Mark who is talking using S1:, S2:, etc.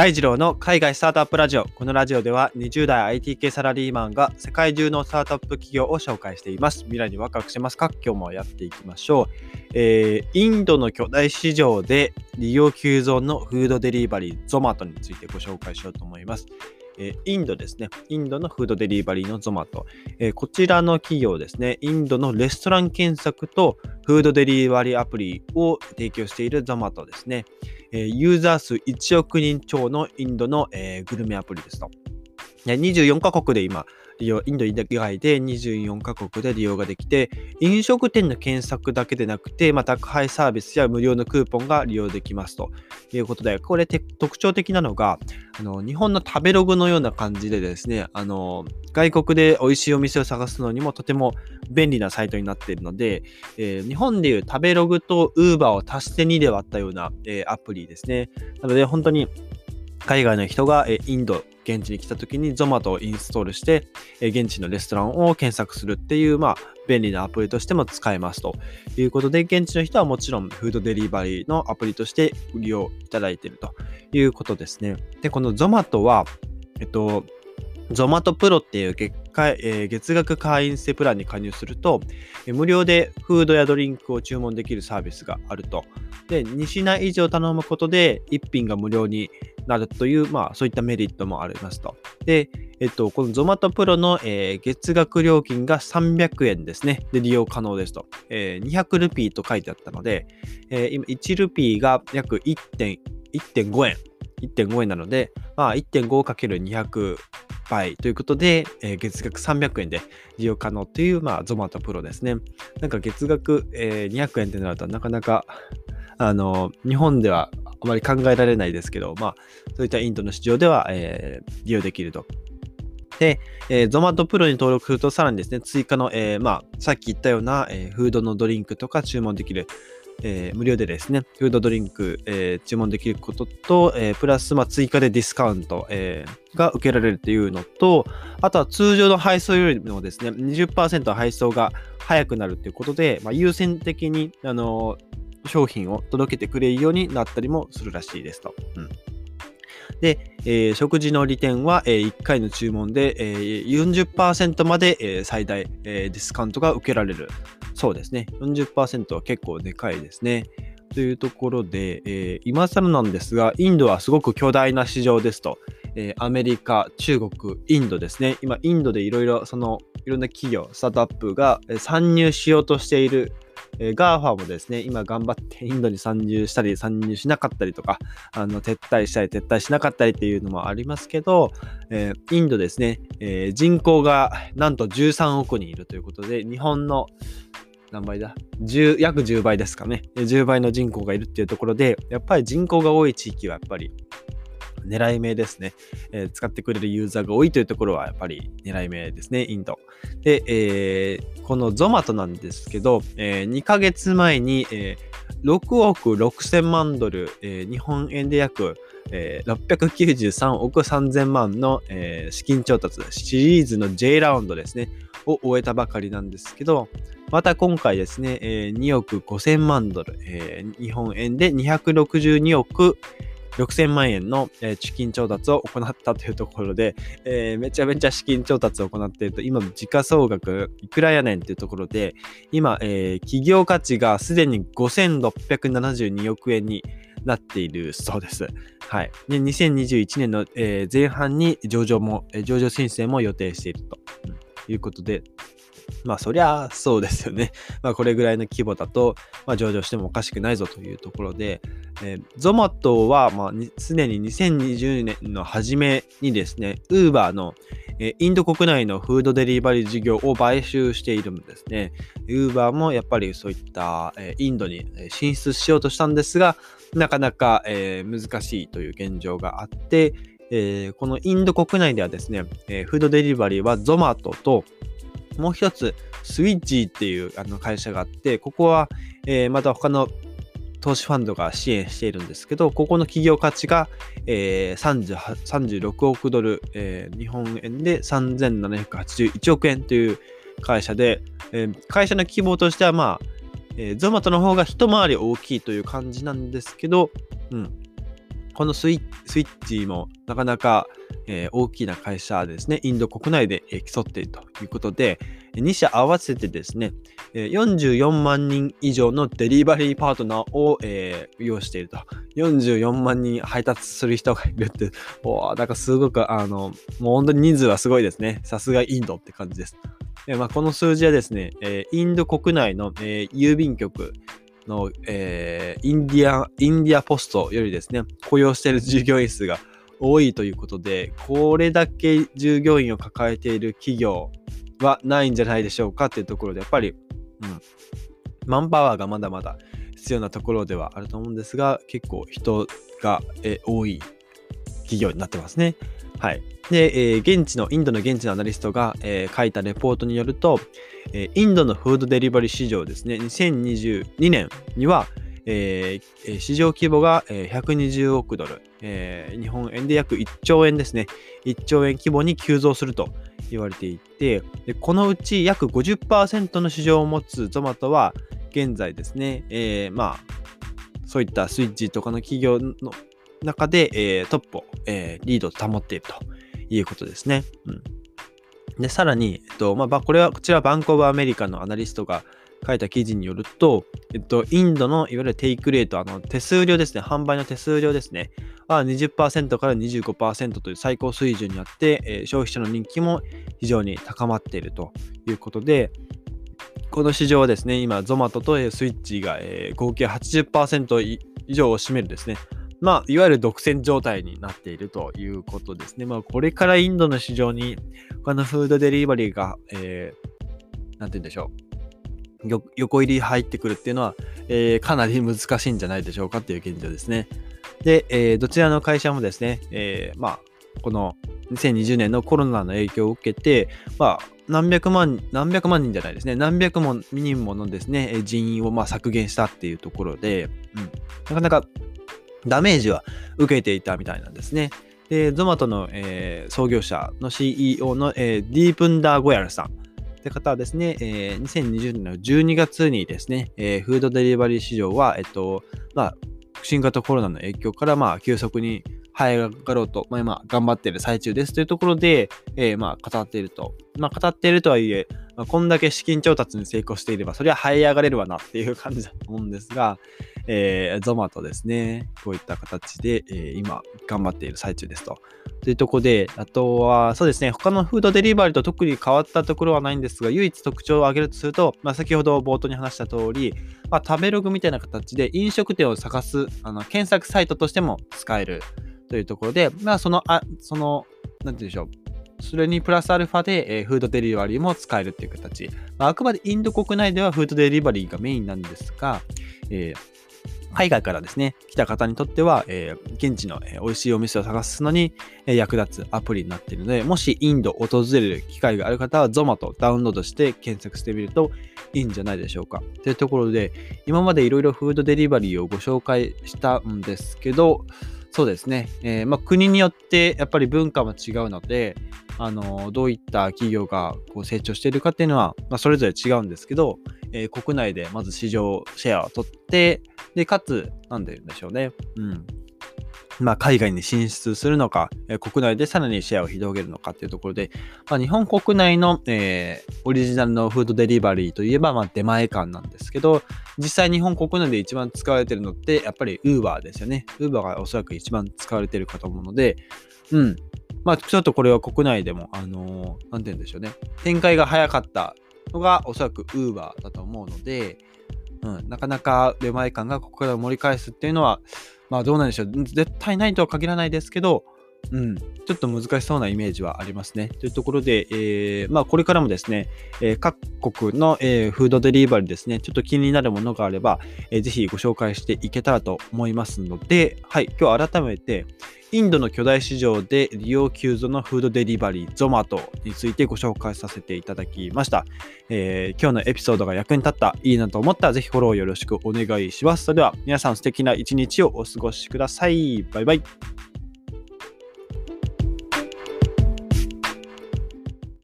S1: 大二郎の海外スタートアップラジオ。このラジオでは20代 IT 系サラリーマンが世界中のスタートアップ企業を紹介しています。未来にワクワクしますか？今日もやっていきましょう、えー、インドの巨大市場で利用急増のフードデリバリーゾマトについてご紹介しようと思います。えインドですね。インドのフードデリバリーのゾマト。えこちらの企業ですね、インドのレストラン検索とフードデリバリーアプリを提供しているゾマトですね。えユーザー数1億人超のインドの、えグルメアプリですと。24カ国で今、利用、インド以外で24カ国で利用ができて、飲食店の検索だけでなくて、まあ、宅配サービスや無料のクーポンが利用できますということで、これ特徴的なのが、あの日本の食べログのような感じでですね、あの外国で美味しいお店を探すのにもとても便利なサイトになっているので、えー、日本でいう食べログと Uber を足して2で割ったような、えー、アプリですね。なので本当に海外の人がインド、現地に来た時にゾマトをインストールして、現地のレストランを検索するっていう、まあ、便利なアプリとしても使えますということで、現地の人はもちろんフードデリバリーのアプリとして利用いただいているということですね。で、このゾマトは、えっと、ゾマトプロっていう月、えー、月額会員制プランに加入すると、え、無料でフードやドリンクを注文できるサービスがあると。で、2品以上頼むことで1品が無料になるという、まあ、そういったメリットもありますと。で、えっと、このゾマトプロの、えー、月額料金が300円ですね。で、利用可能ですと。えー、200ルピーと書いてあったので、えー、今、1ルピーが約1.5円。1.5円なので、まあ、1.5×200 倍ということで、えー、月額300円で利用可能という、まあ、ゾマトプロですね。なんか月額、えー、200円ってなるとなかなか、あの、日本ではあまり考えられないですけど、まあ、そういったインドの市場では、えー、利用できると。で、えー、ゾマトプロに登録するとさらにですね、追加の、えー、まあ、さっき言ったような、えー、フードのドリンクとか注文できる、えー、無料でですね、フードドリンク、えー、注文できることと、えー、プラス、まあ、追加でディスカウント、え、が受けられるというのと、あとは通常の配送よりもですね、20%配送が早くなるということで、まあ、優先的に、あの商品を届けてくれるようになったりもするらしいですと。うんで、えー、食事の利点は、えー、1回の注文で、えー、40%まで、えー、最大、えー、ディスカウントが受けられるそうですね。40%は結構でかいですね。というところで、えー、今更なんですが、インドはすごく巨大な市場ですと。えー、アメリカ、中国、インドですね。今、インドでいろいろ、その、いろんな企業、スタートアップが参入しようとしているえー、GAFA もですね、今頑張ってインドに参入したり、参入しなかったりとか、あの撤退したり、撤退しなかったりっていうのもありますけど、えー、インドですね、えー、人口がなんと13億人いるということで、日本の何倍だ？約10倍ですかね。10倍の人口がいるっていうところで、やっぱり人口が多い地域はやっぱり狙い目ですね、えー、使ってくれるユーザーが多いというところはやっぱり狙い目ですね、インド。で、えー、このゾマトなんですけど、えー、2ヶ月前に、えー、6億6000万ドル、えー、日本円で約えー、693億3000万の、えー、資金調達、シリーズの J ラウンドですね、を終えたばかりなんですけど、また今回ですね、えー、2億5000万ドル、えー、日本円で262億6000万円の、えー、資金調達を行ったというところで、えー、めちゃめちゃ資金調達を行っていると、今の時価総額いくらやねんというところで、今、えー、企業価値がすでに5672億円になっているそうです。はい。で、2021年の、えー、前半に上場も、上場申請も予定していると、いうことで、まあそりゃそうですよね。まあこれぐらいの規模だと、まあ、上場してもおかしくないぞというところで、えー、ゾマトは、まあ、すでに2020年の初めにですね、ウーバーの、えー、インド国内のフードデリバリー事業を買収しているんですね。ウーバーもやっぱりそういった、えー、インドに進出しようとしたんですが、なかなか、えー、難しいという現状があって、えー、このインド国内ではですね、えー、フードデリバリーはゾマトと、もう一つ、スイッチっていうあの会社があって、ここは、えー、また他の投資ファンドが支援しているんですけど、ここの企業価値が、えー、36億ドル、えー、日本円で3781億円という会社で、えー、会社の規模としては、まあ、えー、ゾマトの方が一回り大きいという感じなんですけど、うん。このスイッチもなかなか、えー、大きな会社ですね、インド国内で、えー、競っているということで、2社合わせてですね、えー、44万人以上のデリバリーパートナーを、えー、用していると。44万人配達する人がいるって、おなんかすごく、あの、もう本当に人数はすごいですね。さすがインドって感じです。まあ、この数字はですね、インド国内の、郵便局の、えー、インディア、インディアポストよりですね、雇用している従業員数が多いということで、これだけ従業員を抱えている企業はないんじゃないでしょうかっていうところで、やっぱり、うん、マンパワーがまだまだ必要なところではあると思うんですが、結構人が、え多い企業になってますね。はい。で、えー、現地の、インドの現地のアナリストが、えー、書いたレポートによると、えー、インドのフードデリバリー市場ですね、2022年には、えー、市場規模が120億ドル、えー、日本円で約1兆円ですね、1兆円規模に急増すると言われていて、でこのうち約50%の市場を持つゾマトは、現在ですね、えー、まあ、そういったスイッチとかの企業の中で、えー、トップを、えー、リードを保っているということですね。うん、で、さらに、えっと、まあ、これは、こちらバンコブアメリカのアナリストが書いた記事によると、えっと、インドのいわゆるテイクレート、あの手数料ですね、販売の手数料ですね、は20%から25%という最高水準にあって、えー、消費者の人気も非常に高まっているということで、この市場はですね、今、ゾマトとスイッチが、えー、合計80%以上を占めるですね、まあ、いわゆる独占状態になっているということですね。まあ、これからインドの市場に他のフードデリバリーが、えー、なんて言うんでしょう。横入り入ってくるっていうのは、えー、かなり難しいんじゃないでしょうかっていう現状ですね。で、えー、どちらの会社もですね、えー、まあ、この2020年のコロナの影響を受けて、まあ、何百万、何百万人じゃないですね、何百人ものですね、人員をまあ削減したっていうところで、うん、なかなかダメージは受けていたみたいなんですね。で、ゾマトの、えー、創業者の CEO の、えー、ディープンダー・ゴヤルさんって方はですね、えー、2020年の12月にですね、えー、フードデリバリー市場は、えっと、まあ、新型コロナの影響から、まあ、急速に這い上がろうと、まあ、今、頑張っている最中ですというところで、えー、まあ、語っていると。まあ、語っているとはいえ、まあ、こんだけ資金調達に成功していれば、そりゃ這い上がれるわなっていう感じだと思うんですが、えー、ゾマトですね。こういった形で、えー、今、頑張っている最中ですと。というところで、あとは、そうですね、他のフードデリバリーと特に変わったところはないんですが、唯一特徴を挙げるとすると、まあ、先ほど冒頭に話した通り、まあ、食べログみたいな形で飲食店を探すあの検索サイトとしても使えるというところで、まあ、その、あその、なんて言うんでしょう。それにプラスアルファで、えー、フードデリバリーも使えるっていう形。まあ、あくまでインド国内ではフードデリバリーがメインなんですが、えー海外からですね、来た方にとっては、えー、現地の、えー、美味しいお店を探すのに、えー、役立つアプリになっているので、もしインドを訪れる機会がある方は、ゾマトダウンロードして検索してみるといいんじゃないでしょうか。というところで、今までいろいろフードデリバリーをご紹介したんですけど、そうですね。えー、まあ、国によってやっぱり文化も違うので、あのどういった企業がこう成長しているかっていうのは、まあ、それぞれ違うんですけど、えー、国内でまず市場シェアを取って、で、かつ、何て言うんでしょうね。うん。まあ、海外に進出するのか、え、国内でさらにシェアを広げるのかっていうところで、まあ、日本国内の、えー、オリジナルのフードデリバリーといえば、まあ、出前館なんですけど、実際日本国内で一番使われてるのって、やっぱり Uber ですよね。Uber がおそらく一番使われてるかと思うので、うん。まあ、ちょっとこれは国内でも、あのー、なんて言うんでしょうね。展開が早かったのがおそらく Uber だと思うので、うん、なかなか出前感がここから盛り返すっていうのは、まあどうなんでしょう。絶対ないとは限らないですけど、うん、ちょっと難しそうなイメージはありますね。というところで、えー、まあこれからもですね、えー、各国の、えー、フードデリバリーですね、ちょっと気になるものがあれば、えー、ぜひご紹介していけたらと思いますので、はい、今日改めて、インドの巨大市場で利用急増のフードデリバリー、ゾマトについてご紹介させていただきました。えー、今日のエピソードが役に立った、いいなと思ったらぜひフォローよろしくお願いします。それでは皆さん素敵な一日をお過ごしください。バイバイ。